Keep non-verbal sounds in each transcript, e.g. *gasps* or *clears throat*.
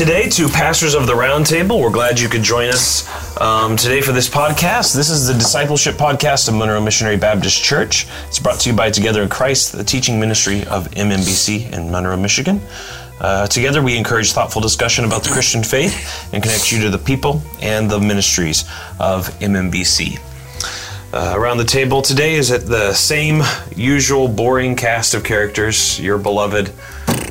today to Pastors of the Roundtable. We're glad you could join us um, today for this podcast. This is the discipleship podcast of Monroe Missionary Baptist Church. It's brought to you by Together in Christ, the teaching ministry of MMBC in Monroe, Michigan. Uh, together, we encourage thoughtful discussion about the Christian faith and connect you to the people and the ministries of MMBC. Uh, around the table today is at the same usual boring cast of characters, your beloved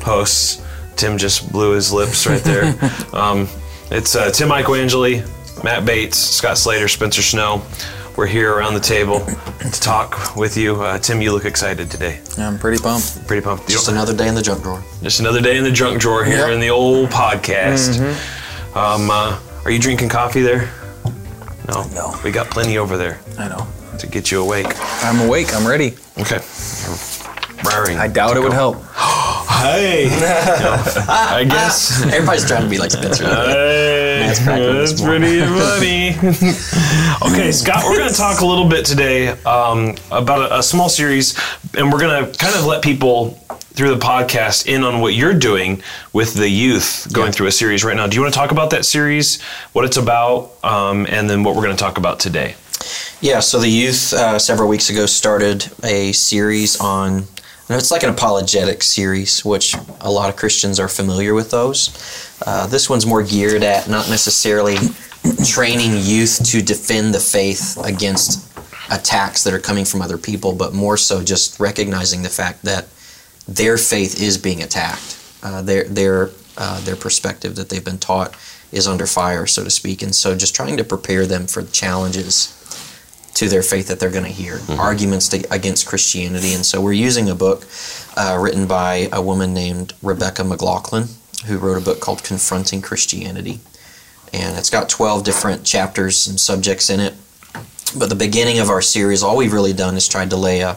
hosts. Tim just blew his lips right there. *laughs* um, it's uh, Tim Icoangeli, Matt Bates, Scott Slater, Spencer Snow. We're here around the table to talk with you. Uh, Tim, you look excited today. I'm pretty pumped. Pretty pumped. Just another day in the junk drawer. Just another day in the junk drawer here Yep. in the old podcast. Mm-hmm. Um, uh, are you drinking coffee there? No. No. We got plenty over there I know. to get you awake. I'm awake. I'm ready. Okay. Raring. I doubt it would help. *gasps* Hey. No, *laughs* I guess. *laughs* Everybody's trying to be like Spencer. Hey, That's that's pretty funny. *laughs* okay, Scott, we're going to talk a little bit today um, about a, a small series, and we're going to kind of let people through the podcast in on what you're doing with the youth going Yeah. through a series right now. Do you want to talk about that series, what it's about, um, and then what we're going to talk about today? Yeah, so the youth uh, several weeks ago started a series on, it's like an apologetic series, which a lot of Christians are familiar with those. Uh, this one's more geared at not necessarily training youth to defend the faith against attacks that are coming from other people, but more so just recognizing the fact that their faith is being attacked. Uh, their their uh, their perspective that they've been taught is under fire, so to speak, and so just trying to prepare them for the challenges to their faith that they're going to hear, arguments to, against Christianity, and so we're using a book uh, written by a woman named Rebecca McLaughlin, who wrote a book called Confronting Christianity, and it's got 12 different chapters and subjects in it. But the beginning of our series, all we've really done is tried to lay a,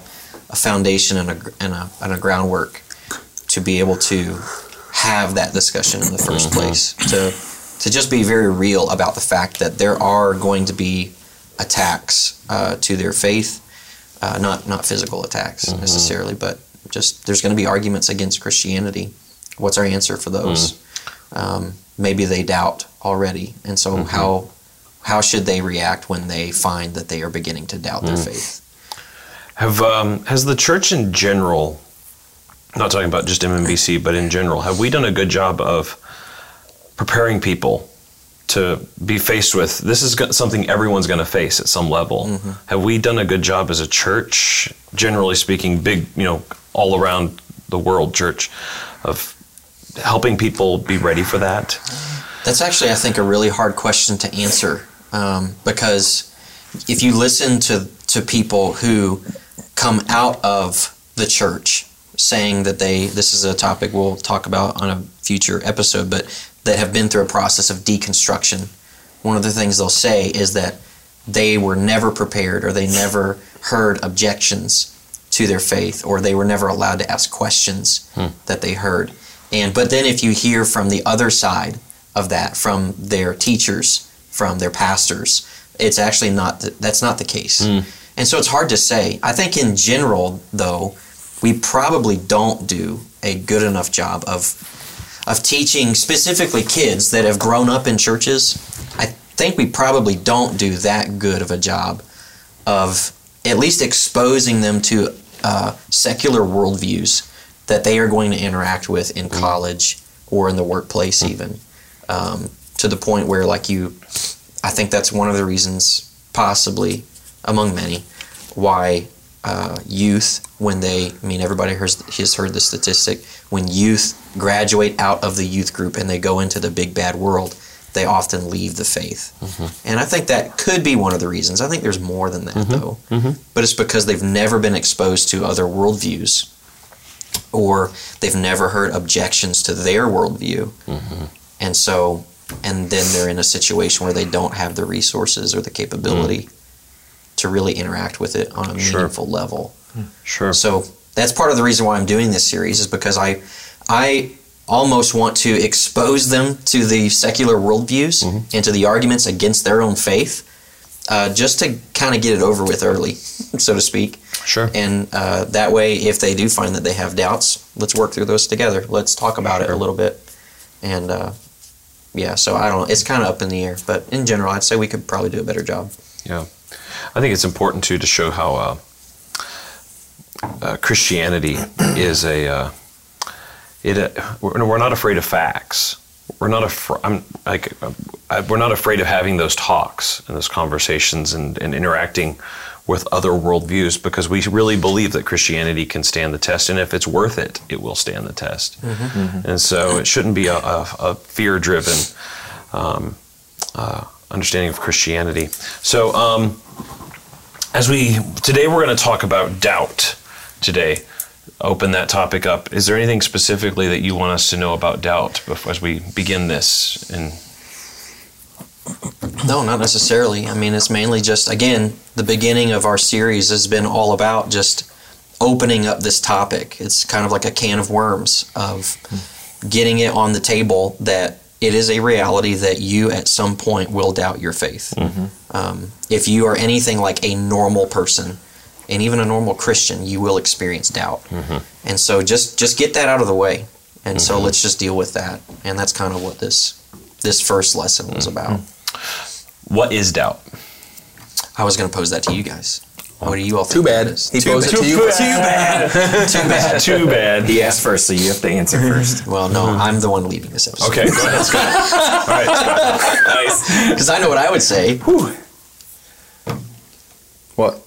a foundation and a, and, a, and a groundwork to be able to have that discussion in the 1st place. To, to just be very real about the fact that there are going to be attacks uh, to their faith, uh, not, not physical attacks necessarily, but just there's going to be arguments against Christianity. What's our answer for those? Um, maybe they doubt already, and so how how should they react when they find that they are beginning to doubt their faith? Have um, has the church in general, not talking about just MMBC, but in general, have we done a good job of preparing people to be faced with this is something everyone's going to face at some level? Have we done a good job as a church, generally speaking, big you know all around the world church, of helping people be ready for that? That's actually, I think, a really hard question to answer um, because if you listen to, to people who come out of the church saying that they, this is a topic we'll talk about on a future episode, but that have been through a process of deconstruction, one of the things they'll say is that they were never prepared or they never heard objections to their faith or they were never allowed to ask questions hmm. that they heard. And but then if you hear from the other side of that from their teachers, from their pastors, it's actually not th- that's not the case. Hmm. And so it's hard to say. I think in general though, we probably don't do a good enough job of of teaching specifically kids that have grown up in churches. I think we probably don't do that good of a job of at least exposing them to uh, secular worldviews that they are going to interact with in college or in the workplace, even um, to the point where, like you, I think that's one of the reasons, possibly among many, why uh, youth, when they, I mean, everybody has, has heard the statistic, when youth graduate out of the youth group and they go into the big bad world, they often leave the faith. Mm-hmm. And I think that could be one of the reasons. I think there's more than that, mm-hmm. though. Mm-hmm. But it's because they've never been exposed to other worldviews or they've never heard objections to their worldview. And so, and then they're in a situation where they don't have the resources or the capability to really interact with it on a Sure. meaningful level. Sure. So that's part of the reason why I'm doing this series is because I, I almost want to expose them to the secular worldviews and to the arguments against their own faith, uh, just to kind of get it over with early, so to speak. Sure. And uh, that way, if they do find that they have doubts, let's work through those together. Let's talk about it a little bit, and uh, yeah, so I don't know. It's kind of up in the air, but in general, I'd say we could probably do a better job. Yeah, I think it's important too to show how uh, uh, Christianity is a uh, it. Uh, we're, not afraid of facts. We're not afraid. I'm like uh, we're not afraid of having those talks and those conversations and, and interacting with other worldviews because we really believe that Christianity can stand the test, and if it's worth it, it will stand the test. Mm-hmm. And so it shouldn't be a, a, a fear-driven um, uh, understanding of Christianity. So um, as we today, we're going to talk about doubt. Today, open that topic up. Is there anything specifically that you want us to know about doubt before, as we begin this? And No, not necessarily. I mean, it's mainly just, again, the beginning of our series has been all about just opening up this topic. It's kind of like a can of worms of getting it on the table that it is a reality that you at some point will doubt your faith. Mm-hmm. Um, if you are anything like a normal person, and even a normal Christian, you will experience doubt. Mm-hmm. And so just just get that out of the way. And so mm-hmm. let's just deal with that. And that's kind of what this this first lesson was about. what is doubt? I was going to pose that to you guys. What do you all think? Too bad. it is? He Too posed it bad. to you. Too bad. *laughs* Too bad. *laughs* Too bad. He asked first, so you have to answer *laughs* first. Well, no, I'm the one leading this episode. Okay, go ahead, Scott. All right, Scott. Nice. Because I know what I would say. What?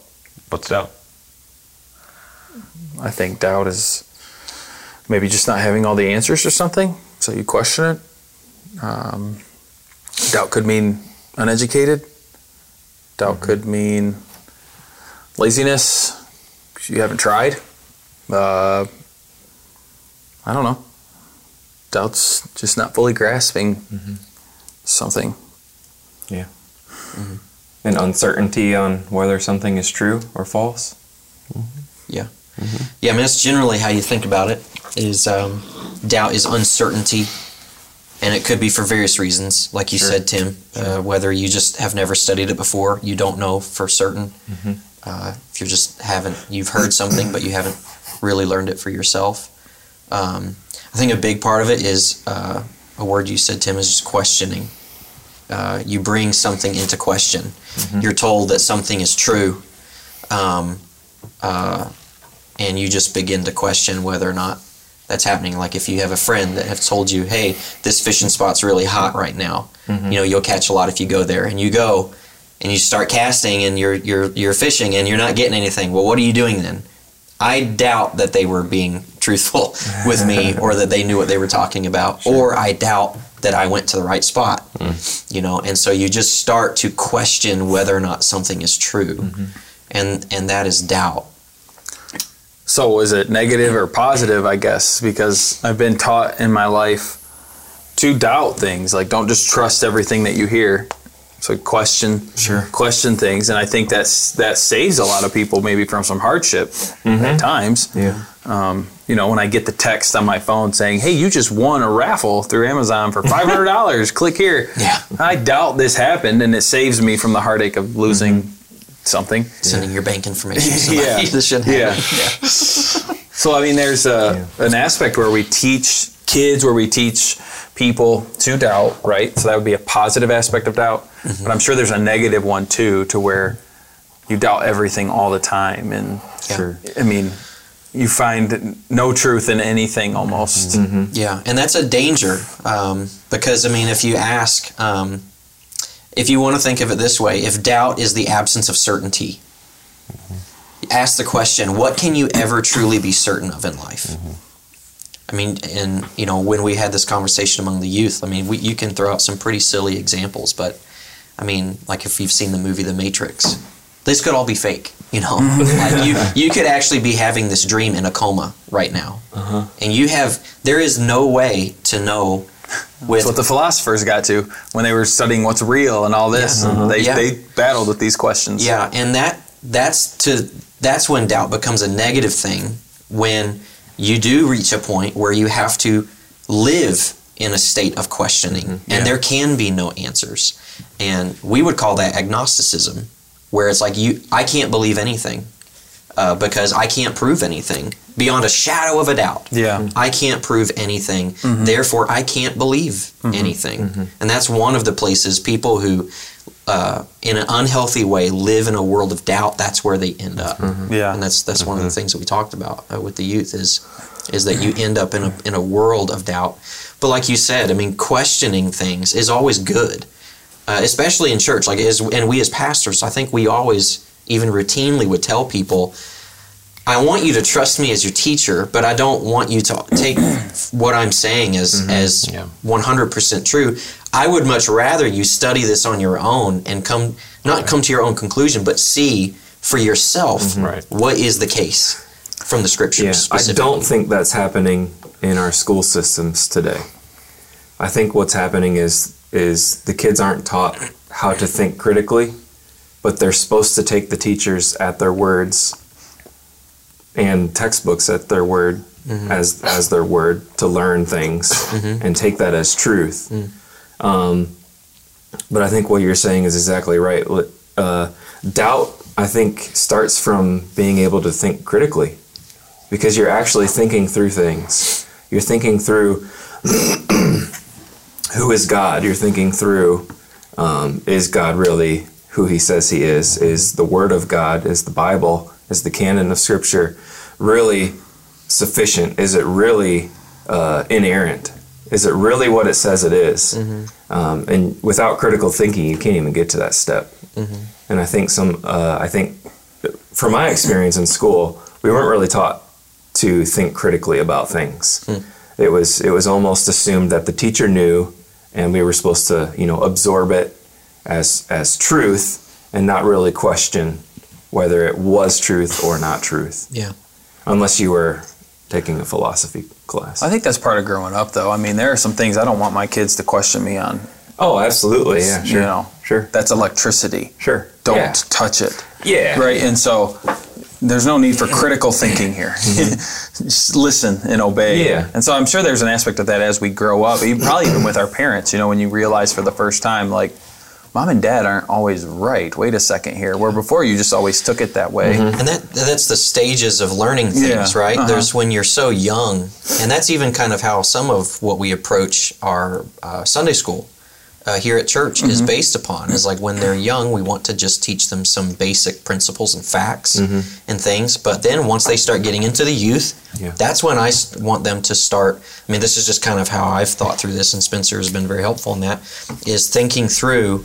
What's doubt? I think doubt is maybe just not having all the answers or something. So you question it. Um, doubt could mean uneducated. Doubt could mean laziness you haven't tried. Uh, I don't know. Doubt's just not fully grasping something. Yeah. And uncertainty on whether something is true or false. Yeah, Yeah, I mean, that's generally how you think about it. Is um, doubt is uncertainty, and it could be for various reasons, like you Sure. said, Tim. Uh, whether you just have never studied it before, you don't know for certain. Uh, if you're just haven't, you've heard something, but you haven't really learned it for yourself. Um, I think a big part of it is uh, a word you said, Tim, is just questioning. Uh, you bring something into question. You're told that something is true, um, uh, and you just begin to question whether or not that's happening. Like if you have a friend that has told you, "Hey, this fishing spot's really hot right now," you know, you'll catch a lot if you go there, and you go and you start casting and you're you're you're fishing and you're not getting anything. Well, what are you doing then? I doubt that they were being *laughs* truthful with me *laughs* or that they knew what they were talking about, or I doubt that I went to the right spot. Hmm. You know, and so you just start to question whether or not something is true, mm-hmm. and and that is doubt. So is it negative or positive, I guess, because I've been taught in my life to doubt things. Like don't just trust everything that you hear. So question Sure. question things. And I think that's that saves a lot of people maybe from some hardship at times. Yeah. Um, you know, when I get the text on my phone saying, Hey, you just won a raffle through Amazon for five hundred dollars, *laughs* click here. Yeah. I doubt this happened and it saves me from the heartache of losing something. Sending your bank information to *laughs* Yeah. *laughs* that shouldn't Yeah. have it. So I mean, there's a, an aspect where we teach kids, where we teach people to doubt, right? So that would be a positive aspect of doubt. Mm-hmm. But I'm sure there's a negative one too, to where you doubt everything all the time, and Sure. I mean, you find no truth in anything almost. Mm-hmm. Mm-hmm. Yeah, and that's a danger um, because I mean, if you ask, um, if you want to think of it this way, if doubt is the absence of certainty, ask the question: What can you ever truly be certain of in life? I mean, and you know, when we had this conversation among the youth, I mean, we, you can throw out some pretty silly examples, but I mean, like if you've seen the movie The Matrix, this could all be fake. You know, *laughs* like you you could actually be having this dream in a coma right now, uh-huh. and you have there is no way to know with That's what the philosophers got to when they were studying what's real and all this. Yeah. And they, Yeah. they battled with these questions. Yeah, and that that's to that's when doubt becomes a negative thing when you do reach a point where you have to live in a state of questioning and there can be no answers. And we would call that agnosticism where it's like you I can't believe anything uh, because I can't prove anything beyond a shadow of a doubt. Yeah. I can't prove anything. Mm-hmm. Therefore, I can't believe mm-hmm. anything. Mm-hmm. And that's one of the places people who, uh, in an unhealthy way, live in a world of doubt. That's where they end up. Yeah. And that's that's one of the things that we talked about uh, with the youth is is that you end up in a in a world of doubt. But like you said, I mean, questioning things is always good, uh, especially in church. Like as and we as pastors, I think we always even routinely would tell people. I want you to trust me as your teacher, but I don't want you to take what I'm saying as as Yeah. 100% true. I would much rather you study this on your own and come not come to your own conclusion, but see for yourself mm-hmm. Right. what is the case from the scriptures. Yeah, I don't think that's happening in our school systems today. I think what's happening is is the kids aren't taught how to think critically, but they're supposed to take the teachers at their words and textbooks at their word mm-hmm. as as their word to learn things mm-hmm. and take that as truth. Mm. Um, but I think what you're saying is exactly right. Uh, doubt, I think, starts from being able to think critically because you're actually thinking through things. You're thinking through *clears throat* who is God. You're thinking through um, is God really who He says He is? Is the Word of God, is the Bible, is the canon of Scripture really sufficient? Is it really uh, inerrant? Is it really what it says it is? Um, and without critical thinking, you can't even get to that step. And I think some, uh, I think, from my experience in school, we weren't really taught to think critically about things. It was it was almost assumed that the teacher knew, and we were supposed to you know absorb it as as truth and not really question whether it was truth or not truth, Yeah. unless you were taking a philosophy class. I think that's part of growing up, though. I mean, there are some things I don't want my kids to question me on. oh, absolutely, yeah, You sure, know, sure, that's electricity. sure. Don't yeah. touch it. Yeah. Right. And so there's no need for critical thinking here. *laughs* Just listen and obey. Mm-hmm. Yeah. And so I'm sure there's an aspect of that as we grow up, even, probably even with our parents, you know, when you realize for the first time, like, mom and dad aren't always right. Wait a second here. Where before you just always took it that way. Mm-hmm. And that that's the stages of learning things, Yeah, right? uh-huh. There's when you're so young, and that's even kind of how some of what we approach our uh, Sunday school uh, here at church is Mm-hmm. based upon. Is like when they're young, we want to just teach them some basic principles and facts Mm-hmm. and things. But then once they start getting into the youth, Yeah. that's I want them to start. I mean, this is just kind of how I've thought through this, and Spencer has been very helpful in that. Is thinking through.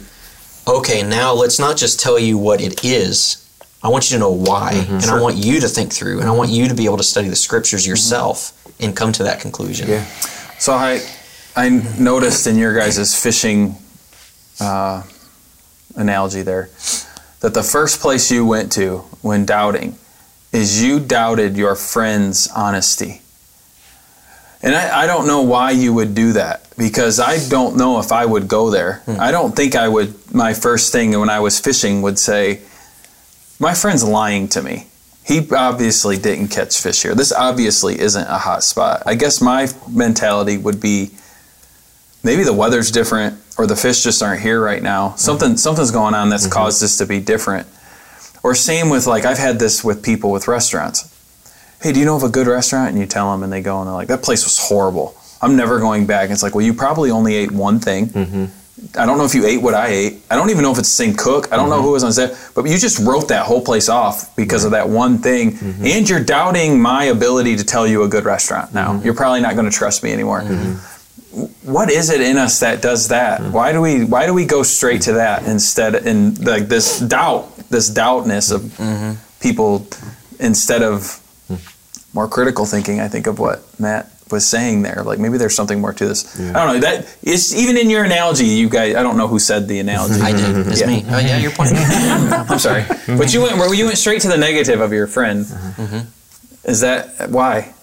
Okay, now let's not just tell you what it is. I want you to know why, Mm-hmm. and I want you to think through, and I want you to be able to study the scriptures yourself and come to that conclusion. Yeah. So I, I noticed in your guys' fishing uh, analogy there that the first place you went to when doubting is you doubted your friend's honesty. And I, I don't know why you would do that because I don't know if I would go there. Hmm. I don't think I would, my first thing when I was fishing would say, My friend's lying to me. He obviously didn't catch fish here. This obviously isn't a hot spot. I guess my mentality would be maybe the weather's different or the fish just aren't here right now. Hmm. Something something's going on that's mm-hmm. caused this to be different. Or same with like I've had this with people with restaurants. Hey, do you know of a good restaurant? And you tell them, and they go and they're like, "That place was horrible. I'm never going back." And it's like, well, you probably only ate one thing. Mm-hmm. I don't know if you ate what I ate. I don't even know if it's the same cook. I don't know mm-hmm. who was on set, but you just wrote that whole place off because of that one thing. Mm-hmm. And you're doubting my ability to tell you a good restaurant now. You're probably not going to trust me anymore. What is it in us that does that? Why do we why do we go straight to that instead in like this doubt, this doubtness of people instead of more critical thinking, I think of what Matt was saying there. Like maybe there's something more to this. I don't know. That it's even in your analogy, you guys. I don't know who said the analogy. I did. It's Yeah. me. Oh yeah, you're pointing. *laughs* I'm sorry, but you went you went straight to the negative of your friend. Is that why?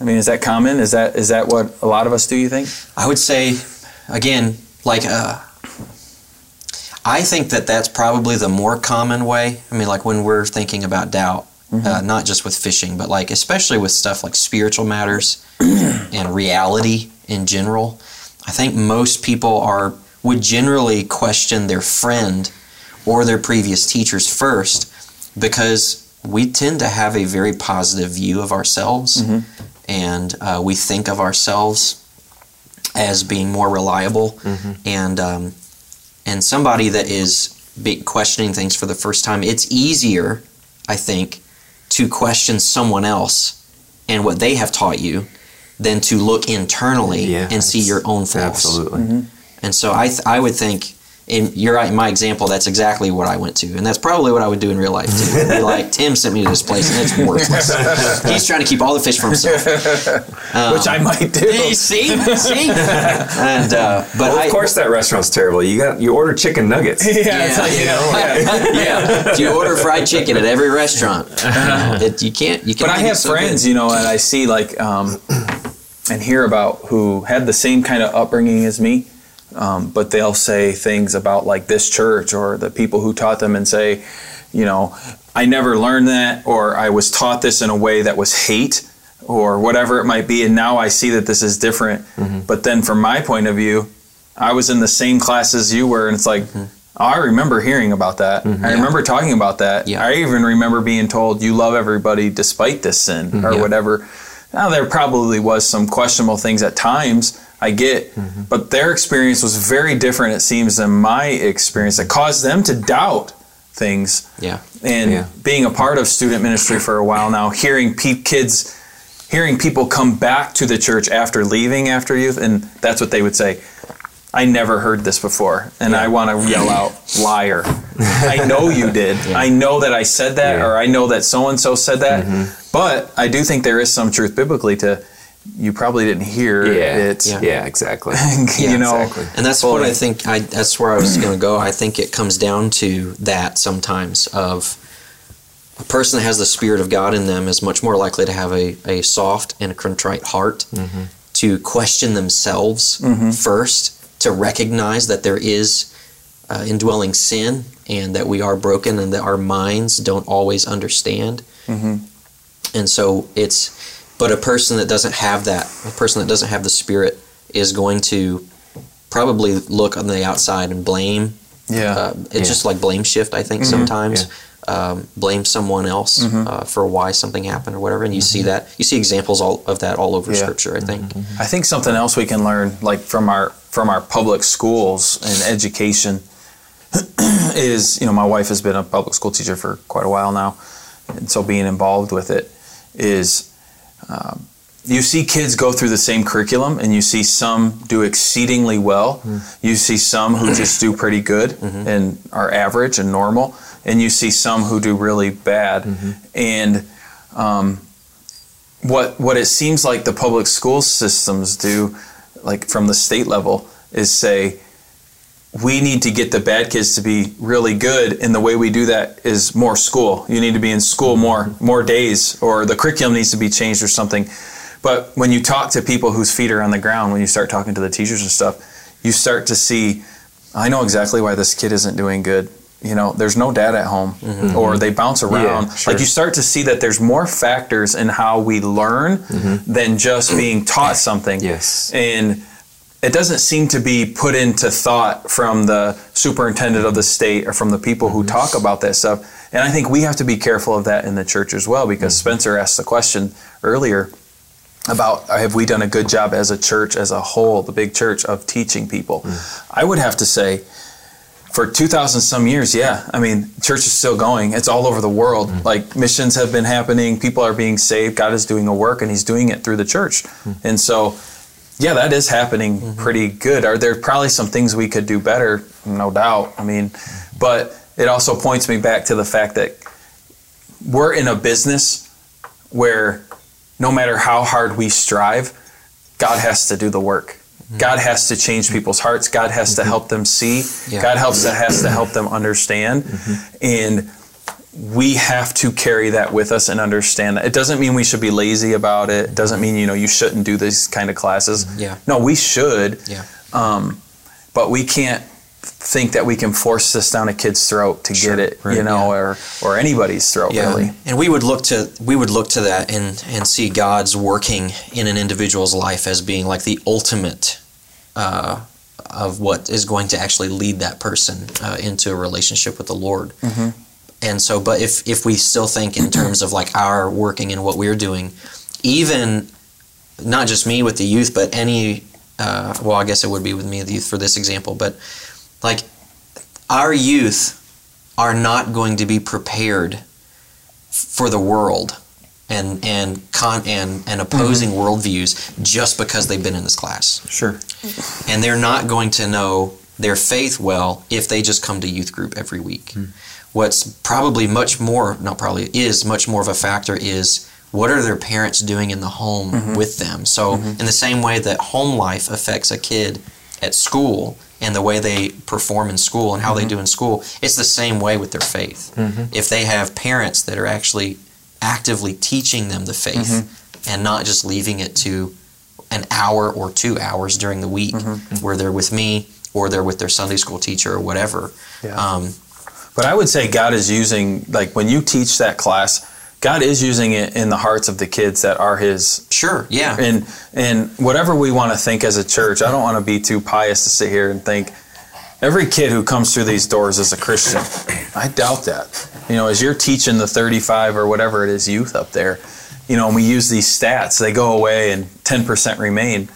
I mean, is that common? Is that is that what a lot of us do? You think? I would say, again, like uh, I think that that's probably the more common way. I mean, like when we're thinking about doubt, uh, not just with fishing, but like especially with stuff like spiritual matters *clears throat* and reality in general. I think most people are would generally question their friend or their previous teachers first because we tend to have a very positive view of ourselves, and uh, we think of ourselves as being more reliable, and um, and somebody that is questioning things for the first time. It's easier, I think, to question someone else and what they have taught you than to look internally Yeah, and see your own flaws. Absolutely. Mm-hmm. And so I, th- I would think, in you're in my example, that's exactly what I went to, and that's probably what I would do in real life too. Be like, *laughs* Tim sent me to this place, and it's worthless. He's trying to keep all the fish for himself. *laughs* which I might do. Hey, *laughs* see, see, and uh, but Well, I, of course that restaurant's terrible. You got you order chicken nuggets. yeah, Yeah, like, you you know, yeah. yeah, if you order fried chicken at every restaurant, you, know, it, you can't. You can't. But I have so friends, good. you know, and I see like um, *clears throat* and hear about who had the same kind of upbringing as me, um, but they'll say things about like this church or the people who taught them, and say, you know, I never learned that, or I was taught this in a way that was hate, or whatever it might be, and now I see that this is different. Mm-hmm. But then, from my point of view, I was in the same class as you were, and it's like. Oh, I remember hearing about that. Mm-hmm. I remember talking about that. Yeah. I even remember being told you love everybody despite this sin or Yeah. whatever. Now there probably was some questionable things at times. I get, mm-hmm. but their experience was very different. It seems than my experience. That caused them to doubt things. Yeah. And Yeah. being a part of student ministry for a while now, hearing pe- kids, hearing people come back to the church after leaving after youth, and that's what they would say. I never heard this before, and I want to yell out, liar. I know you *laughs* did. I know that I said that, Yeah. or I know that so and so said that. Mm-hmm. But I do think there is some truth biblically to you probably didn't hear Yeah. it. Yeah. Yeah, exactly. *laughs* you know, exactly. And that's what I think. I that's where I was going to go. I think it comes down to that sometimes of a person that has the spirit of God in them is much more likely to have a, a soft and a contrite heart mm-hmm. to question themselves mm-hmm. first, to recognize that there is uh, indwelling sin and that we are broken and that our minds don't always understand. Mm-hmm. And so it's, but a person that doesn't have that, a person that doesn't have the spirit is going to probably look on the outside and blame. yeah, Uh, it's Yeah. just like blame shift, I think, sometimes. Um, blame someone else uh, for why something happened or whatever. And you see that, you see examples all, of that all over Yeah. Scripture, I think. I think something else we can learn, like from our from our public schools and education, *clears throat* is you know my wife has been a public school teacher for quite a while now, and so being involved with it is. Um, you see kids go through the same curriculum, and you see some do exceedingly well. You see some who just do pretty good and are average and normal, and you see some who do really bad. And um, what what it seems like the public school systems do, like from the state level, is say we need to get the bad kids to be really good, and the way we do that is more school. You need to be in school more more days, or the curriculum needs to be changed or something. But when you talk to people whose feet are on the ground, when you start talking to the teachers and stuff, you start to see, I know exactly why this kid isn't doing good. You know, there's no dad at home, mm-hmm. or they bounce around. sure. Like you start to see that there's more factors in how we learn mm-hmm. than just being taught something. Yes. And it doesn't seem to be put into thought from the superintendent of the state or from the people who talk mm-hmm. about that stuff. And I think we have to be careful of that in the church as well because mm-hmm. Spencer asked the question earlier about have we done a good job as a church as a whole, the big church, of teaching people. Mm. I would have to say, for 2,000 some years, yeah. I mean, church is still going. It's all over the world. Mm. Like, missions have been happening, people are being saved, God is doing a work, and He's doing it through the church. Mm. And so, yeah, that is happening mm-hmm. pretty good. Are there probably some things we could do better? No doubt. I mean, but it also points me back to the fact that we're in a business where no matter how hard we strive, God has to do the work. Mm-hmm. God has to change people's hearts. God has to mm-hmm. help them see. Yeah. God helps to, has to help them understand. And we have to carry that with us and understand that. It doesn't mean we should be lazy about it. It doesn't mean, you know, you shouldn't do these kind of classes. Yeah. No, we should. Yeah. Um, but we can't think that we can force this down a kid's throat to Sure. get it, you Right. know, or or anybody's throat really. And we would look to we would look to that and and see God's working in an individual's life as being like the ultimate uh, of what is going to actually lead that person uh, into a relationship with the Lord. And so, but if if we still think in terms of like our working and what we're doing, even not just me with the youth, but any uh, well, I guess it would be with me the youth for this example, but like our youth are not going to be prepared for the world and and con and and opposing worldviews just because they've been in this class Sure. and they're not going to know their faith well if they just come to youth group every week. What's probably much more, not probably, is much more of a factor is what are their parents doing in the home mm-hmm. with them? So, mm-hmm. in the same way that home life affects a kid at school and the way they perform in school and how they mm-hmm. do in school, it's the same way with their faith. If they have parents that are actually actively teaching them the faith and not just leaving it to an hour or two hours during the week where they're with me or they're with their Sunday school teacher or whatever. Yeah. Um, But I would say God is using, like, when you teach that class, God is using it in the hearts of the kids that are His. sure, yeah. And and whatever we want to think as a church, I don't want to be too pious to sit here and think every kid who comes through these doors is a Christian. I doubt that. You know, as you're teaching the 35 or whatever it is youth up there, you know, and we use these stats, they go away and 10% remain.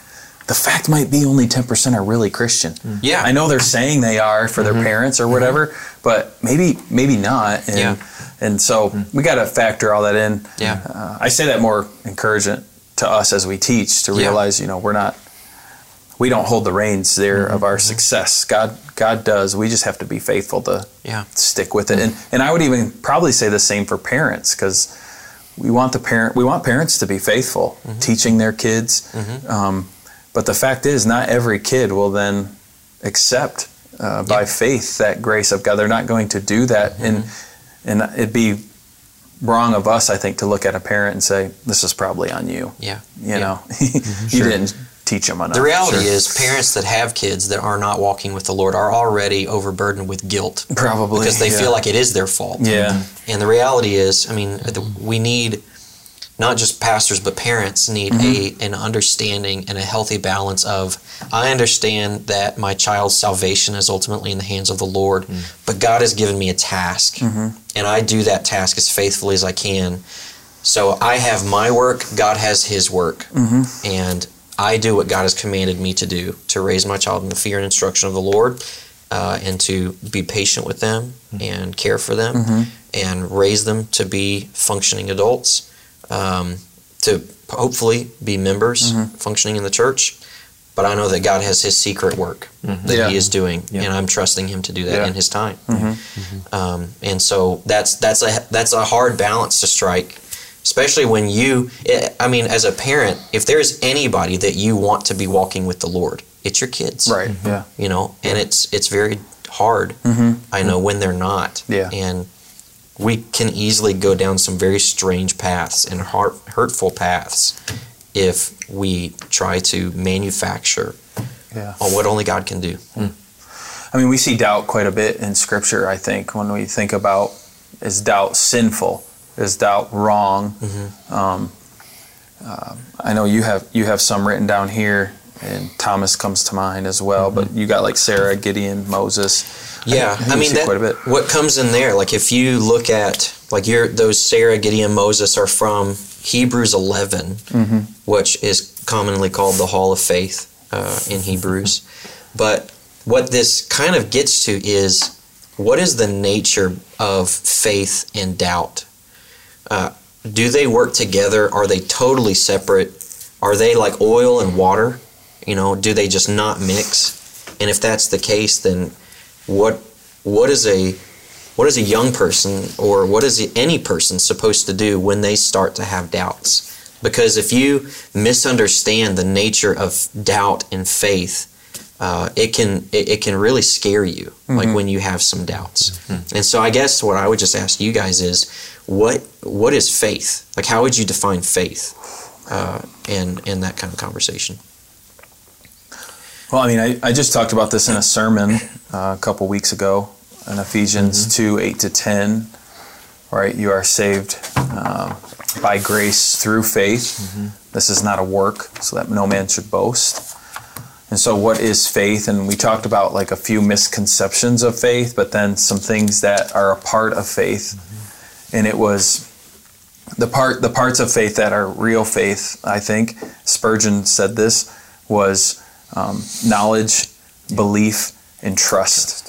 The fact might be only 10% are really Christian. Mm-hmm. Yeah. I know they're saying they are for their mm-hmm. parents or whatever, mm-hmm. but maybe maybe not. And Yeah. and so we got to factor all that in. Yeah. Uh, I say that more encouragement to us as we teach to Yeah. realize, you know, we're not we don't hold the reins there of our success. God God does. We just have to be faithful to Yeah. stick with it. And and I would even probably say the same for parents cuz we want the parent we want parents to be faithful teaching their kids. Um, but the fact is not every kid will then accept uh, by faith that grace of God. They're not going to do that mm-hmm. and and it'd be wrong of us, I think, to look at a parent and say, "This is probably on you." Yeah. You Yeah. know, *laughs* mm-hmm. you didn't teach them enough. The reality Sure. is, parents that have kids that are not walking with the Lord are already overburdened with guilt probably because they yeah. feel like it is their fault. yeah, And the reality is, I mean, mm-hmm. we need not just pastors, but parents need Mm-hmm. a an understanding and a healthy balance of I understand that my child's salvation is ultimately in the hands of the Lord, Mm. but God has given me a task, Mm-hmm. and I do that task as faithfully as I can. So I have my work, God has His work, Mm-hmm. and I do what God has commanded me to do to raise my child in the fear and instruction of the Lord, uh, and to be patient with them and care for them Mm-hmm. and raise them to be functioning adults, um, to hopefully be members Mm-hmm. functioning in the church. But I know that God has His secret work that Yeah. He is doing, Yeah. and I'm trusting Him to do that Yeah. in His time. Mhm. Um, and so that's that's a that's a hard balance to strike, especially when you. I mean, as a parent, if there's anybody that you want to be walking with the Lord, it's your kids right, yeah, you know and it's it's very hard mm-hmm. i know when they're not Yeah. and we can easily go down some very strange paths and hurtful paths if we try to manufacture yeah. on what only god can do I mean, we see doubt quite a bit in Scripture. I think when we think about is doubt sinful, is doubt wrong. Um, uh, I know you have you have some written down here, and Thomas comes to mind as well. But you got like Sarah, Gideon, Moses. Yeah think i, mean that, quite a bit. what comes in there like if you look at like your those sarah gideon moses are from hebrews 11 Mm-hmm. which is commonly called the hall of faith uh, in hebrews. But what this kind of gets to is what is the nature of faith and doubt? Uh, do they work together? Are they totally separate? Are they like oil and water? You know do they just not mix? And if that's the case then what what is a what is a young person or what is any person supposed to do when they start to have doubts? Because if you misunderstand the nature of doubt and faith uh, it can it, it can really scare you like when you have some doubts. And so i guess what i would just ask you guys is what what is faith? Like how would you define faith uh, and and that kind of conversation Well, I mean, I, I just talked about this in a sermon uh, a couple weeks ago in Ephesians 2 8 to 10. Right? You are saved um, by grace through faith. This is not a work, so that no man should boast. And so, what is faith? And we talked about like a few misconceptions of faith, but then some things that are a part of faith. And it was the part, the parts of faith that are real faith. I think Spurgeon said this was um, knowledge, belief, and trust.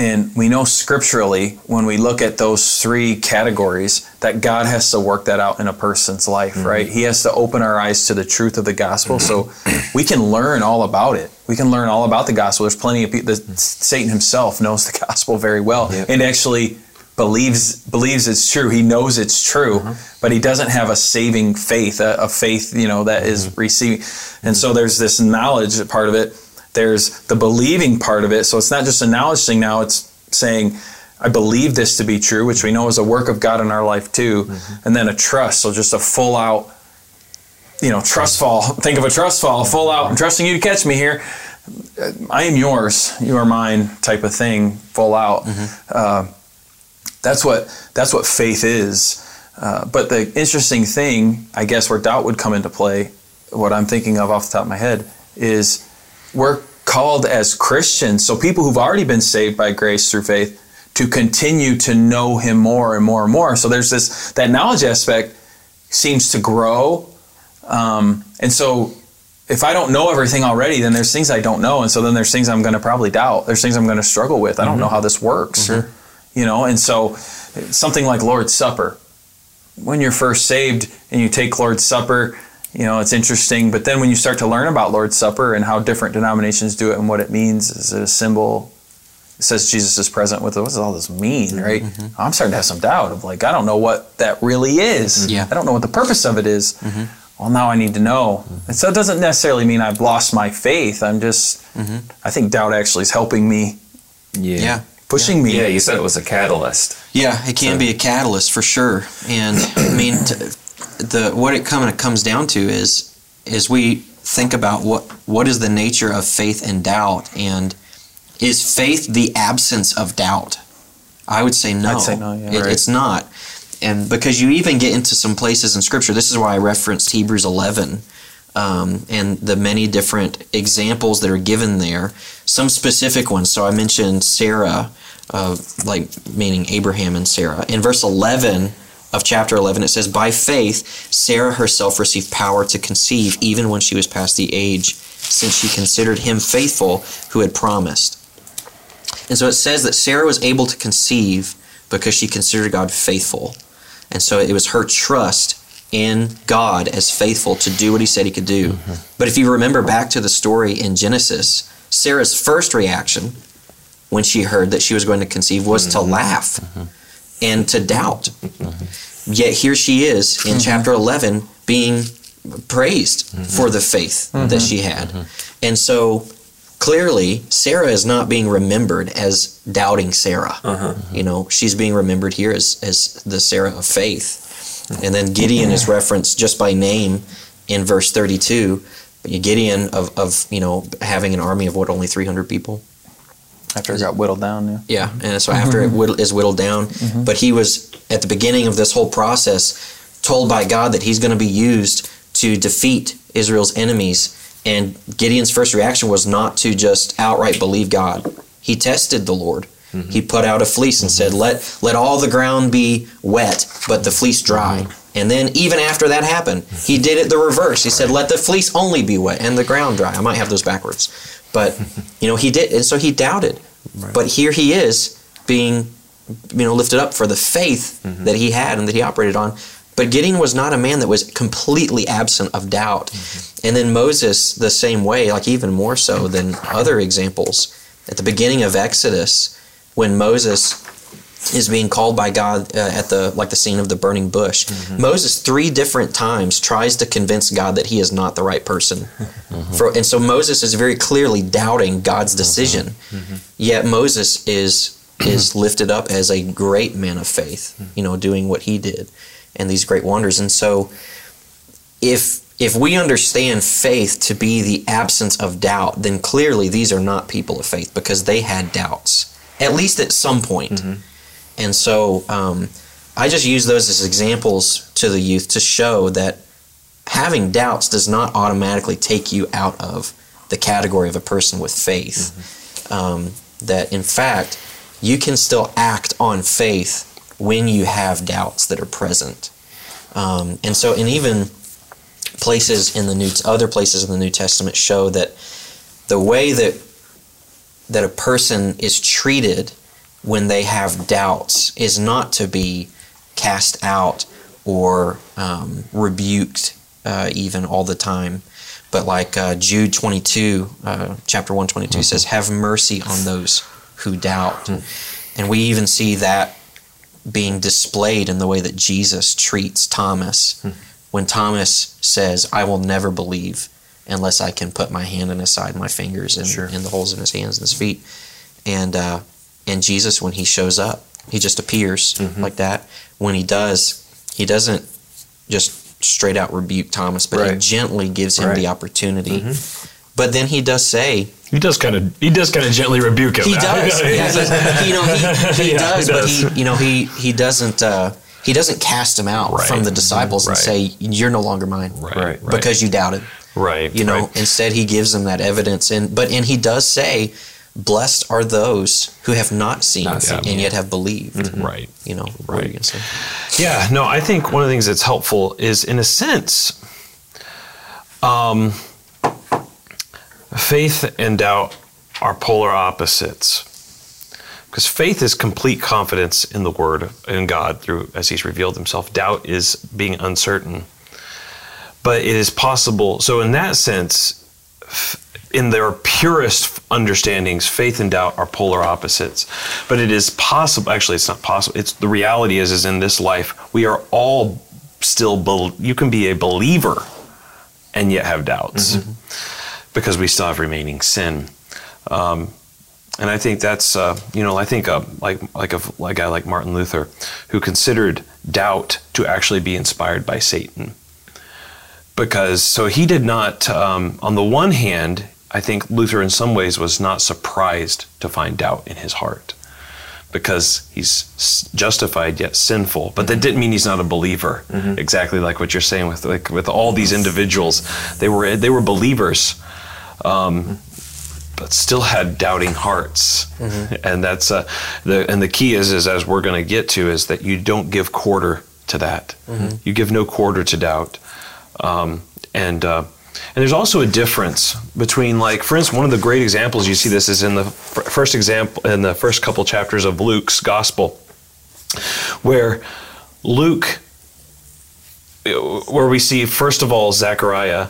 And we know scripturally when we look at those three categories that God has to work that out in a person's life, mm-hmm. right? He has to open our eyes to the truth of the gospel so mm-hmm. we can learn all about it. We can learn all about the gospel. There's plenty of people, mm-hmm. Satan himself knows the *laughs* gospel very well Yep. and actually believes believes it's true. He knows it's true, uh-huh. but he doesn't have a saving faith, a, a faith, you know, that is mm-hmm. receiving. And so there's this knowledge part of it. There's the believing part of it. So it's not just a knowledge thing now, it's saying, I believe this to be true, which we know is a work of God in our life too. Mm-hmm. And then a trust, so just a full out, you know, trust fall. *laughs* Think of a trust fall, full out, I'm trusting you to catch me here. I am yours, you are mine type of thing, full out. Mm-hmm. Uh, that's what that's what faith is. Uh, but the interesting thing, I guess, where doubt would come into play, what I'm thinking of off the top of my head, is we're called as Christians, so people who've already been saved by grace through faith, to continue to know Him more and more and more. So there's this that knowledge aspect seems to grow, um, and so if I don't know everything already, then there's things I don't know, and so then there's things I'm going to probably doubt. There's things I'm going to struggle with. I don't know how this works, you know. And so something like Lord's Supper, when you're first saved and you take Lord's Supper, you know it's interesting. But then when you start to learn about Lord's Supper and how different denominations do it and what it means, is it a symbol? It says Jesus is present with it. What does all this mean, mm-hmm. right? Mm-hmm. I'm starting to have some doubt of like I don't know what that really is. Mm-hmm. Yeah. I don't know what the purpose of it is. Well, now I need to know. And so it doesn't necessarily mean I've lost my faith. I'm just, I think doubt actually is helping me, Yeah. Yeah. Pushing me. Yeah, you said it was a catalyst. Yeah, it can be a catalyst for sure. And I mean, t- the what it kind of comes down to is is we think about what what is the nature of faith and doubt, and is faith the absence of doubt? I would say no. I'd say no, yeah. It- Right. It's not. And because you even get into some places in Scripture, this is why I referenced Hebrews 11 um, and the many different examples that are given there. Some specific ones. So I mentioned Sarah, uh, like meaning Abraham and Sarah. In verse 11 of chapter 11, it says, By faith, Sarah herself received power to conceive even when she was past the age, since she considered him faithful who had promised. And so it says that Sarah was able to conceive because she considered God faithful. And so it was her trust in God as faithful to do what he said he could do. Mm-hmm. But if you remember back to the story in Genesis, Sarah's first reaction when she heard that she was going to conceive was to mm-hmm. laugh mm-hmm. and to doubt. Yet here she is in chapter 11 being praised for the faith that she had. And so clearly Sarah is not being remembered as doubting Sarah. Uh-huh. You know, she's being remembered here as, as the Sarah of faith. And then Gideon is referenced just by name in verse 32. Gideon of, of you know having an army of what only 300 people After it got whittled down, yeah. yeah, and so after it mm-hmm. whittle, is whittled down, mm-hmm. but he was at the beginning of this whole process told by God that he's going to be used to defeat Israel's enemies. And Gideon's first reaction was not to just outright believe God. He tested the Lord. Mm-hmm. He put out a fleece and said, mm-hmm. "Let let all the ground be wet, but the fleece dry." Mm-hmm. And then even after that happened, he did it the reverse. He said, "Let the fleece only be wet and the ground dry." I might have those backwards, but *laughs* you know he did, and so he doubted. But here he is being, you know, lifted up for the faith that he had and that he operated on. But Gideon was not a man that was completely absent of doubt. And then Moses, the same way, like even more so than other examples. At the beginning of Exodus, when Moses is being called by God uh, at the like the scene of the burning bush. Mm-hmm. Moses three different times tries to convince God that he is not the right person. *laughs* Mm-hmm. For, and so Moses is very clearly doubting God's mm-hmm. decision. Yet Moses is *clears throat* is lifted up as a great man of faith, you know, doing what he did and these great wonders. And so if if we understand faith to be the absence of doubt, then clearly these are not people of faith because they had doubts, at least at some point. And so um, I just use those as examples to the youth to show that having doubts does not automatically take you out of the category of a person with faith. Um, that in fact, you can still act on faith when you have doubts that are present. Um, and so, and even places in the new, other places in the New Testament show that the way that that a person is treated when they have doubts is not to be cast out or um, rebuked uh, even all the time. But like uh, Jude 22, uh, chapter 122 says, Have mercy on those who doubt. And we even see that being displayed in the way that Jesus treats Thomas. When Thomas says, I will never believe unless I can put my hand in his side, my fingers, in, Sure. and the holes in his hands and his feet. And, uh, and Jesus, when he shows up, he just appears like that. When he does, he doesn't just straight out rebuke Thomas, but he gently gives him Right. the opportunity. But then he does say, He does kind of he does kind of gently rebuke him. he *laughs* does. yeah, he, you know, he, he *laughs* Yeah, does, he but he, you know, he he doesn't uh, he doesn't cast him out Right. from the disciples and say, "You're no longer mine," right, Right. right, because you doubted. Right, You know, right. instead he gives them that evidence, and but and he does say, "Blessed are those who have not seen, Not seen, and yet have believed." right. You know, Right. you? Yeah, no, I think one of the things that's helpful is, in a sense, um, faith and doubt are polar opposites. Because faith is complete confidence in the Word, in God, through as He's revealed Himself. Doubt is being uncertain. But it is possible. So, in that sense, in their purest understandings, faith and doubt are polar opposites. But it is possible. Actually, it's not possible. It's the reality is, is in this life we are all still. Bel- you can be a believer and yet have doubts because we still have remaining sin. Um, and I think that's uh, you know I think uh, like like a like a guy like Martin Luther, who considered doubt to actually be inspired by Satan because so he did not um, on the one hand i think luther in some ways was not surprised to find doubt in his heart because he's justified yet sinful but that didn't mean he's not a believer. Exactly like what you're saying with like with all these individuals. They were they were believers um, but still had doubting hearts. And that's uh, the and the key is is as we're going to get to is that you don't give quarter to that. You give no quarter to doubt um, and uh, and there's also a difference between like for instance one of the great examples you see this is in the f- first example in the first couple chapters of Luke's gospel where Luke where we see first of all Zechariah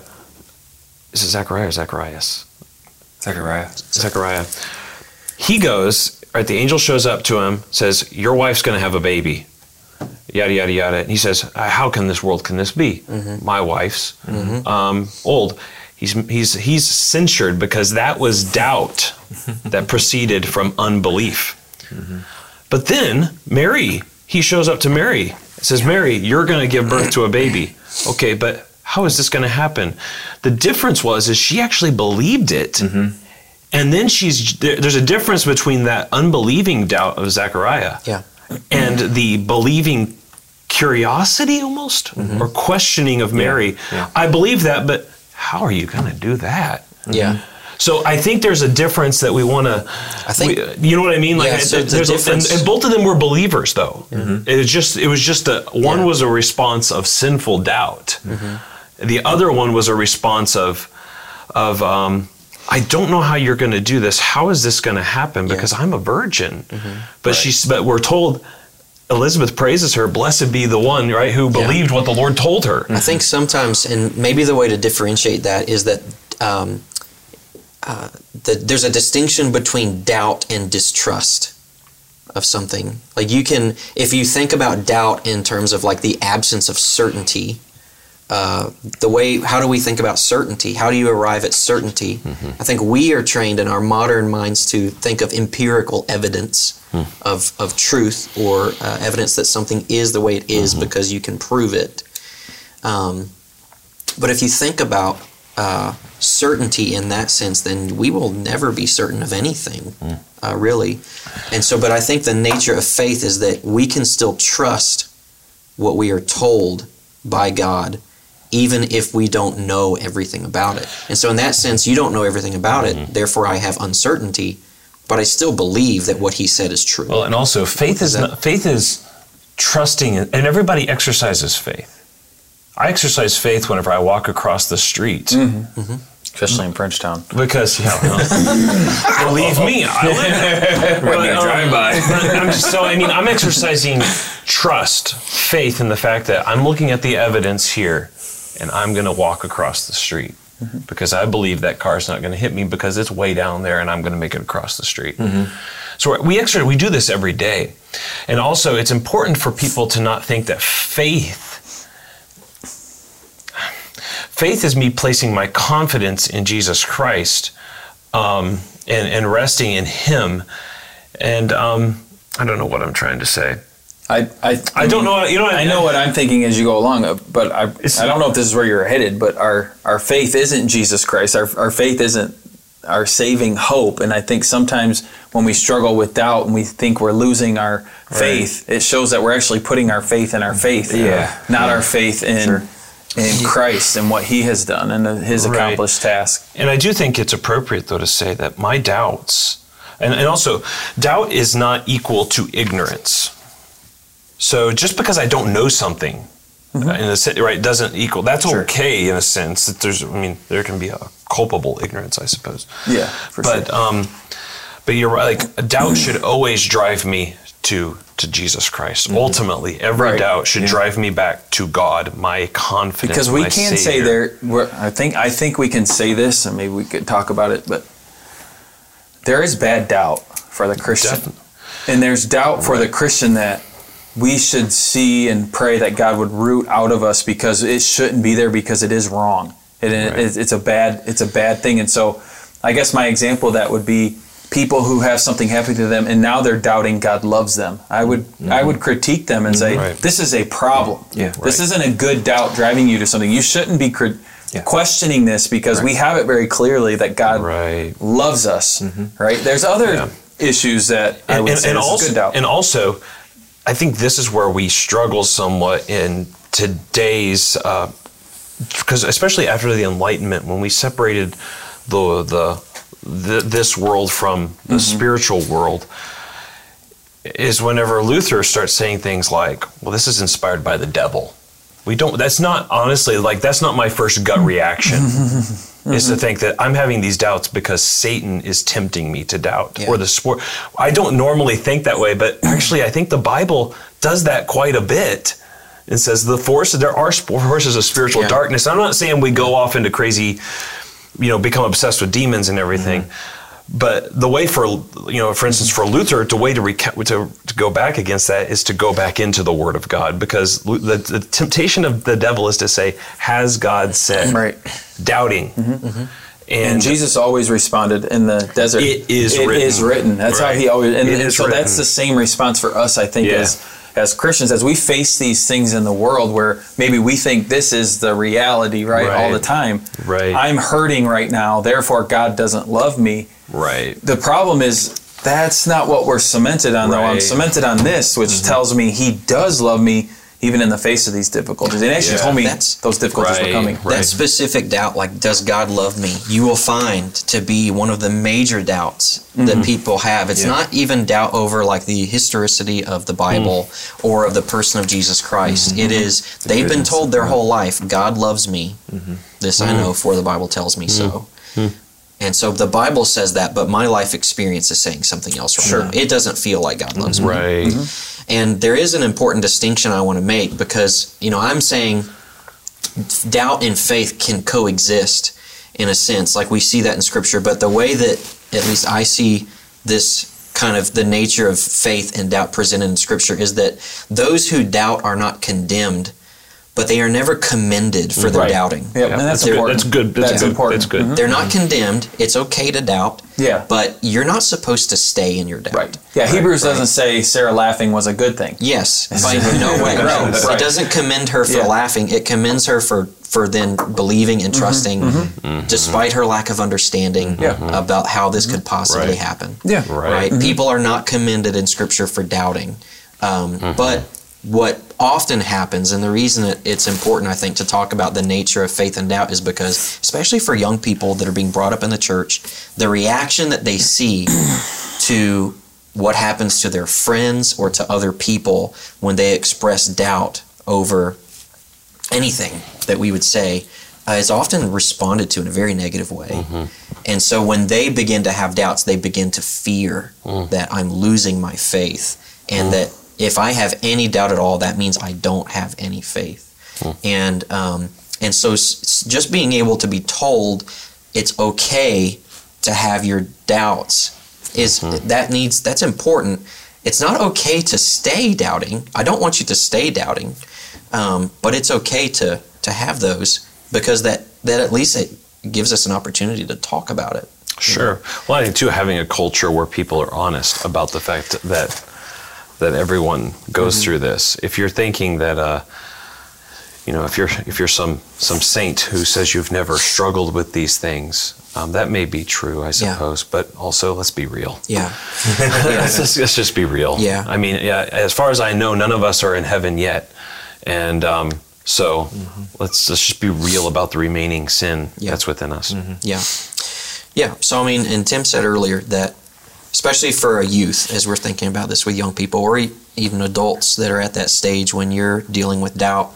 is it Zechariah or Zacharias? Zechariah. Zechariah. He goes right the angel shows up to him says your wife's going to have a baby yada yada yada. And he says, "Uh, "How can this world can this be? My wife's um, old." He's he's he's censured because that was doubt *laughs* that proceeded from unbelief. But then Mary, he shows up to Mary. Says, "Mary, you're going to give birth to a baby." Okay, but how is this going to happen? The difference was is she actually believed it. And then she's there's a difference between that unbelieving doubt of Zechariah Yeah. And the believing curiosity almost mm-hmm. or questioning of Mary. yeah. I believe that, but how are you going to do that? Yeah. So I think there's a difference that we want to. I think- you know what I mean. Like Yeah, so the there's a- and, difference- and both of them were believers, though. Mm-hmm. It was just it was just a one Yeah. was a response of sinful doubt. Mm-hmm. The other one was a response of of um, I don't know how you're going to do this. How is this going to happen? Because I'm a virgin. But she's but we're told Elizabeth praises her. Blessed be the one right who believed what the Lord told her. I think sometimes, and maybe the way to differentiate that is that um, uh, that there's a distinction between doubt and distrust of something. Like you can, if you think about doubt in terms of like the absence of certainty, uh, the way how do we think about certainty? How do you arrive at certainty? I think we are trained in our modern minds to think of empirical evidence of, of truth or uh, evidence that something is the way it is because you can prove it. Um, but if you think about uh, certainty in that sense, then we will never be certain of anything, uh, really. And so, but I think the nature of faith is that we can still trust what we are told by God, even if we don't know everything about it. And so, in that sense, you don't know everything about it. Mm-hmm. Therefore, I have uncertainty, but I still believe that what he said is true. Well, and also faith is not, faith is trusting, and everybody exercises faith. I exercise faith whenever I walk across the street mm-hmm. Mm-hmm. especially in Frenchtown. because, yeah, *laughs* well, believe me, I live there. *laughs* When you um, drive by. I'm just, so I mean, I'm exercising trust, faith in the fact that I'm looking at the evidence here, and I'm going to walk across the street because I believe that car's not going to hit me because it's way down there, and I'm going to make it across the street. So we actually we do this every day, and also it's important for people to not think that faith. Faith is me placing my confidence in Jesus Christ um, and, and resting in Him. And um, I don't know what I'm trying to say. I, I, I don't know. You know, I know what I'm thinking as you go along, uh, but I, I don't know if this is where you're headed. But our, our faith isn't Jesus Christ. Our, our faith isn't our saving hope. And I think sometimes when we struggle with doubt and we think we're losing our faith, it shows that we're actually putting our faith in our faith, Yeah. not our faith in in Christ and what He has done and His Right. accomplished task. And I do think it's appropriate, though, to say that my doubts, and, and also, doubt is not equal to ignorance. So just because I don't know something, uh, in a sen- right, doesn't equal. That's Sure. okay in a sense. That there's, I mean, there can be a culpable ignorance, I suppose. Yeah, for but sure. um, but you're right. Like doubt should always drive me to to Jesus Christ. Ultimately, every Mm-hmm. Right. doubt should drive me back to God, my confidence. because we can say there we're, i think i think we can say this and maybe we could talk about it but there is bad doubt for the christian Definitely. and there's doubt for the christian that we should see and pray that god would root out of us because it shouldn't be there because it is wrong it, Right. it's, it's a bad it's a bad thing and so i guess my example of that would be people who have something happen to them and now they're doubting god loves them i would mm-hmm. i would critique them and say Right. this is a problem Yeah. this isn't a good doubt driving you to something. You shouldn't be Yeah. questioning this because we have it very clearly that God Right. loves us. Mm-hmm. Right? There's other Yeah. issues that I would and, say and also, good doubt. and also, I think this is where we struggle somewhat in today's, because especially after the Enlightenment, when we separated the the, the this world from the Mm-hmm. spiritual world, is whenever Luther starts saying things like, "Well, this is inspired by the devil." We don't. That's not honestly like that's not my first gut reaction. *laughs* Is to mm-hmm. think that I'm having these doubts because Satan is tempting me to doubt, Yeah. or the sport. I don't normally think that way, but *clears throat* actually, I think the Bible does that quite a bit. and says the forces there are forces of spiritual Yeah. darkness. I'm not saying we go off into crazy, you know, become obsessed with demons and everything. Mm-hmm. But the way for you know, for instance, for Luther, the way to, reca- to to go back against that is to go back into the Word of God, because the, the temptation of the devil is to say, "Has God said?" Right. Doubting, mm-hmm, mm-hmm. and and Jesus always responded in the desert. It is It written. is written. That's how he always. And, and so that's the same response for us, I think, Yeah. as as Christians, as we face these things in the world where maybe we think this is the reality, right, all the time. Right. I'm hurting right now, therefore God doesn't love me. right, The problem is that's not what we're cemented on, though. I'm Mm-hmm. cemented on this, which tells me He does love me even in the face of these difficulties. And actually Yeah. told me That's- those difficulties Right, were coming. right. That specific doubt, like, does God love me? You will find to be one of the major doubts that mm-hmm. people have. It's not even doubt over, like, the historicity of the Bible or of the person of Jesus Christ. It is, they've been told their whole life, God loves me. This I mm-hmm. know, for the Bible tells me so. And so the Bible says that, but my life experience is saying something else right Sure. now. It doesn't feel like God loves me. right, mm-hmm. And there is an important distinction I want to make because, you know, I'm saying doubt and faith can coexist in a sense, like we see that in Scripture. But the way that, at least I see this kind of the nature of faith and doubt presented in Scripture is that those who doubt are not condemned, but they are never commended for their Right. doubting. Yep, and that's good. important. That's good. That's, That's good. important. That's good. Mm-hmm. They're not mm-hmm. condemned. It's okay to doubt. Yeah. But you're not supposed to stay in your doubt. Right. Yeah, Hebrews doesn't say Sarah laughing was a good thing. Yes, *laughs* by no way. No, *laughs* Right. it doesn't commend her for Yeah. laughing. It commends her for for then believing and mm-hmm. trusting, despite her lack of understanding Mm-hmm. About how this could possibly Right. happen. Yeah. Right. People are not commended in Scripture for doubting, um, but what often happens, and the reason that it's important, I think, to talk about the nature of faith and doubt is because, especially for young people that are being brought up in the church, the reaction that they see *clears throat* to what happens to their friends or to other people when they express doubt over anything that we would say uh, is often responded to in a very negative way. Mm-hmm. And so when they begin to have doubts, they begin to fear mm. that I'm losing my faith and mm. that if I have any doubt at all, that means I don't have any faith. And um, and so s- just being able to be told it's okay to have your doubts is that needs that's important. It's not okay to stay doubting. I don't want you to stay doubting, um, but it's okay to to have those because that that at least it gives us an opportunity to talk about it. Sure. Well, I think too having a culture where people are honest about the fact that that everyone goes Mm-hmm. through this. If you're thinking that, uh, you know, if you're if you're some some saint who says you've never struggled with these things, um, that may be true, I Yeah. suppose. But also, let's be real. Yeah, *laughs* let's, let's- let's just be real. Yeah. I mean, yeah. As far as I know, none of us are in heaven yet, and um, so let's let's just be real about the remaining sin Mm-hmm. Yeah. that's within us. yeah, yeah. So I mean, and Tim said earlier that especially for a youth, as we're thinking about this with young people or even adults that are at that stage when you're dealing with doubt,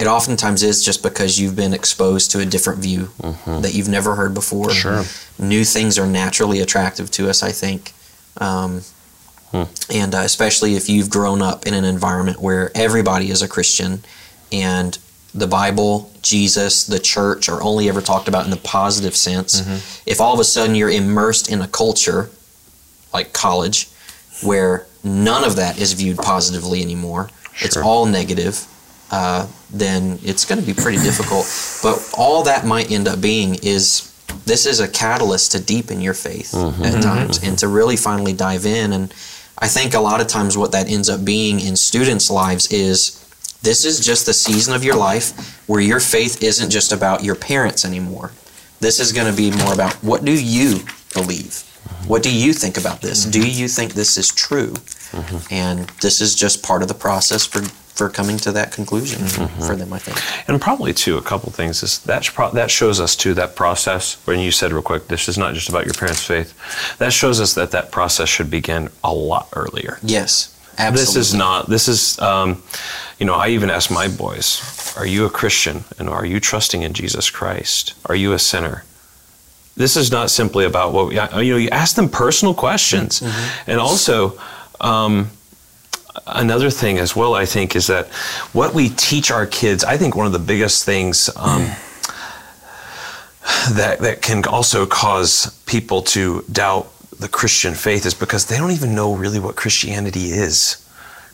it oftentimes is just because you've been exposed to a different view that you've never heard before. Sure. New things are naturally attractive to us, I think. Um, And uh, especially if you've grown up in an environment where everybody is a Christian and the Bible, Jesus, the church are only ever talked about in the positive sense. If all of a sudden you're immersed in a culture like college where none of that is viewed positively anymore, it's all negative, uh, then it's going to be pretty difficult. But all that might end up being is this is a catalyst to deepen your faith at times and to really finally dive in. And I think a lot of times what that ends up being in students' lives is this is just the season of your life where your faith isn't just about your parents anymore. This is going to be more about what do you believe? What do you think about this? Do mm-hmm. you think this is true? Mm-hmm. And this is just part of the process for, for coming to that conclusion mm-hmm. for them, I think. And probably too, a couple things is that pro- that shows us too that process. When you said real quick, this is not just about your parents' faith. That shows us that that process should begin a lot earlier. Yes, absolutely. This is not. This is. Um, you know, I even ask my boys, "Are you a Christian? And are you trusting in Jesus Christ? Are you a sinner?" This is not simply about what we, you know. You ask them personal questions, and also. Um, another thing as well, I think, is that what we teach our kids. I think one of the biggest things um, *sighs* that that can also cause people to doubt the Christian faith is because they don't even know really what Christianity is.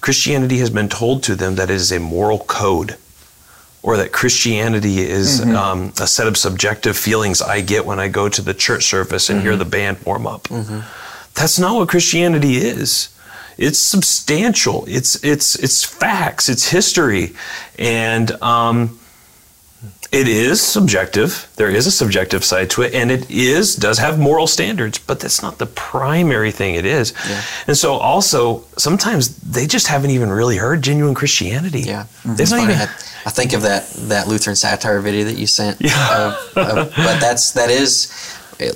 Christianity has been told to them that it is a moral code, or that Christianity is um, a set of subjective feelings I get when I go to the church service and hear the band warm up. That's not what Christianity is. It's substantial. It's it's it's facts. It's history, and um, it is subjective. There is a subjective side to it, and it is does have moral standards, but that's not the primary thing it is. And so, also sometimes they just haven't even really heard genuine Christianity. Yeah, They've It's not even. I, I think of that that Lutheran satire video that you sent. Yeah. Uh, uh, but that's that is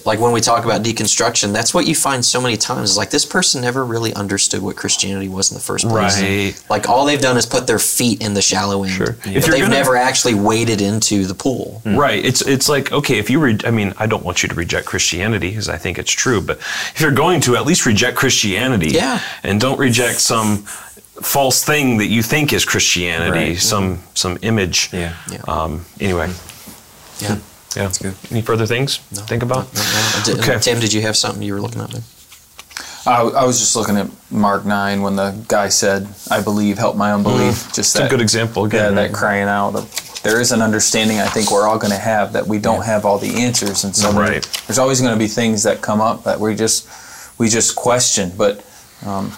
like when we talk about deconstruction. That's what you find so many times. Is like this person never really understood what Christianity was in the first place. Right. Like all they've done is put their feet in the shallow end. Sure. If they've gonna- never actually waded into the pool. Right. It's it's like okay, if you re- I mean, I don't want you to reject Christianity because I think it's true, but if you're going to at least reject Christianity, Yeah. and don't reject some false thing that you think is Christianity, Right. some some image. Yeah. Yeah. Um, anyway, Yeah. Yeah. That's good. Any further things to think about? No, no. Did- Okay. Tim, did you have something you were looking at? There? I, I was just looking at Mark 9 when the guy said, I believe, help my unbelief. Mm. Just It's that, a good example. Again, Yeah, Again. that crying out. Of, there is an understanding I think we're all going to have that we don't have all the answers, and so Right. there's always going to be things that come up that we just we just question. But um,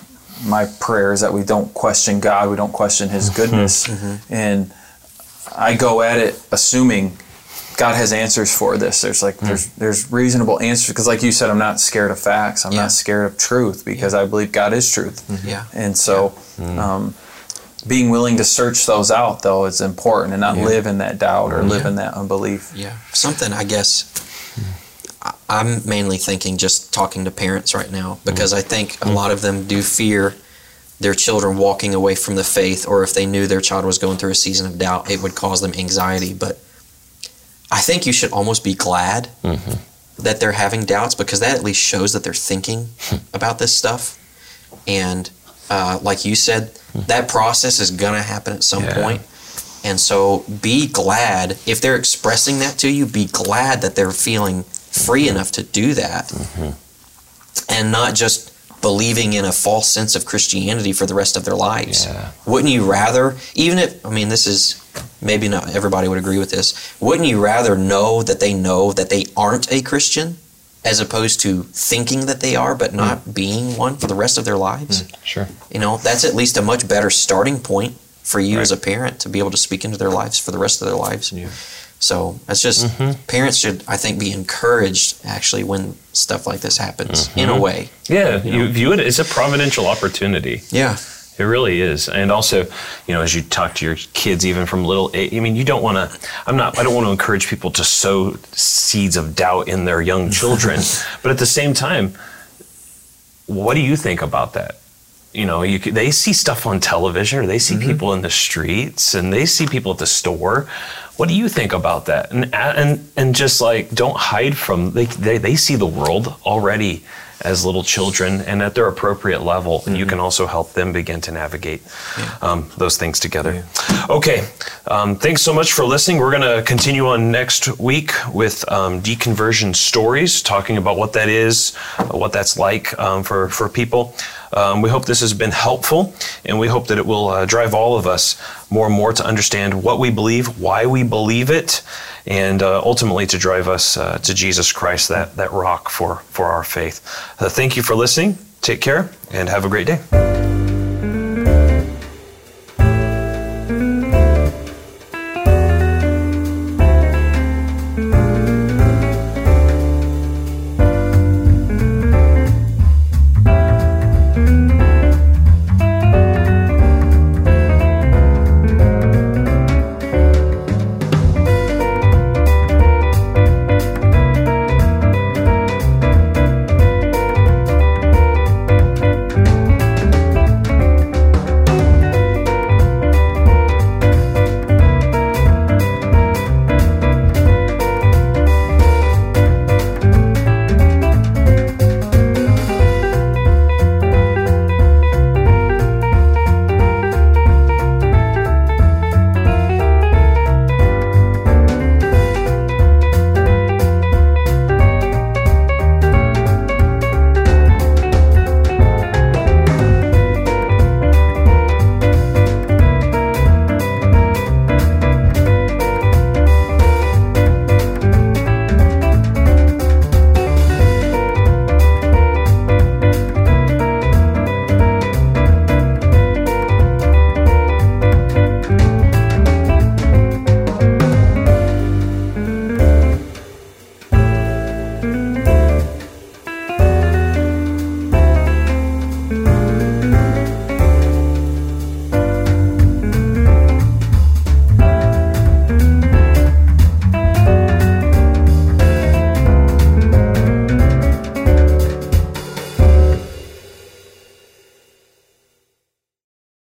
my prayer is that we don't question God, we don't question His mm-hmm. goodness, mm-hmm. and I go at it assuming God has answers for this. There's like hmm. there's there's reasonable answers because, like you said, I'm not scared of facts. I'm Yeah. not scared of truth because I believe God is truth. Mm-hmm. Yeah. And so, hmm. um, being willing to search those out though is important and not live in that doubt or live in that unbelief. Yeah, something I guess. I- I'm mainly thinking just talking to parents right now because hmm. I think a lot of them do fear their children walking away from the faith, or if they knew their child was going through a season of doubt, it would cause them anxiety. But I think you should almost be glad mm-hmm. that they're having doubts because that at least shows that they're thinking hmm. about this stuff. And uh, like you said, hmm. that process is going to happen at some Yeah. point. And so be glad if they're expressing that to you, be glad that they're feeling free hmm. enough to do that mm-hmm. and not just believing in a false sense of Christianity for the rest of their lives. Yeah. Wouldn't you rather, even if, I mean, this is maybe not everybody would agree with this, wouldn't you rather know that they know that they aren't a Christian as opposed to thinking that they are but not mm. being one for the rest of their lives? Mm, sure. You know, that's at least a much better starting point for you Right. as a parent to be able to speak into their lives for the rest of their lives. Yeah. So that's just mm-hmm. parents should, I think, be encouraged actually when stuff like this happens in a mm-hmm. way. Yeah, you view it as a providential opportunity. Yeah. It really is, and also, you know, as you talk to your kids, even from little, I mean, you don't want to. I'm not. I don't want to encourage people to sow seeds of doubt in their young children, *laughs* but at the same time, what do you think about that? You know, you, they see stuff on television, or they see mm-hmm. people in the streets, and they see people at the store. What do you think about that? And and and just like, don't hide from. They they, they see the world already as little children, and at their appropriate level, and you can also help them begin to navigate um, those things together. Okay, um, thanks so much for listening. We're going to continue on next week with um, deconversion stories, talking about what that is, what that's like um, for for people. Um, we hope this has been helpful, and we hope that it will uh, drive all of us more and more to understand what we believe, why we believe it, and uh, ultimately to drive us uh, to Jesus Christ, that, that rock for, for our faith. Uh, thank you for listening. Take care, and have a great day.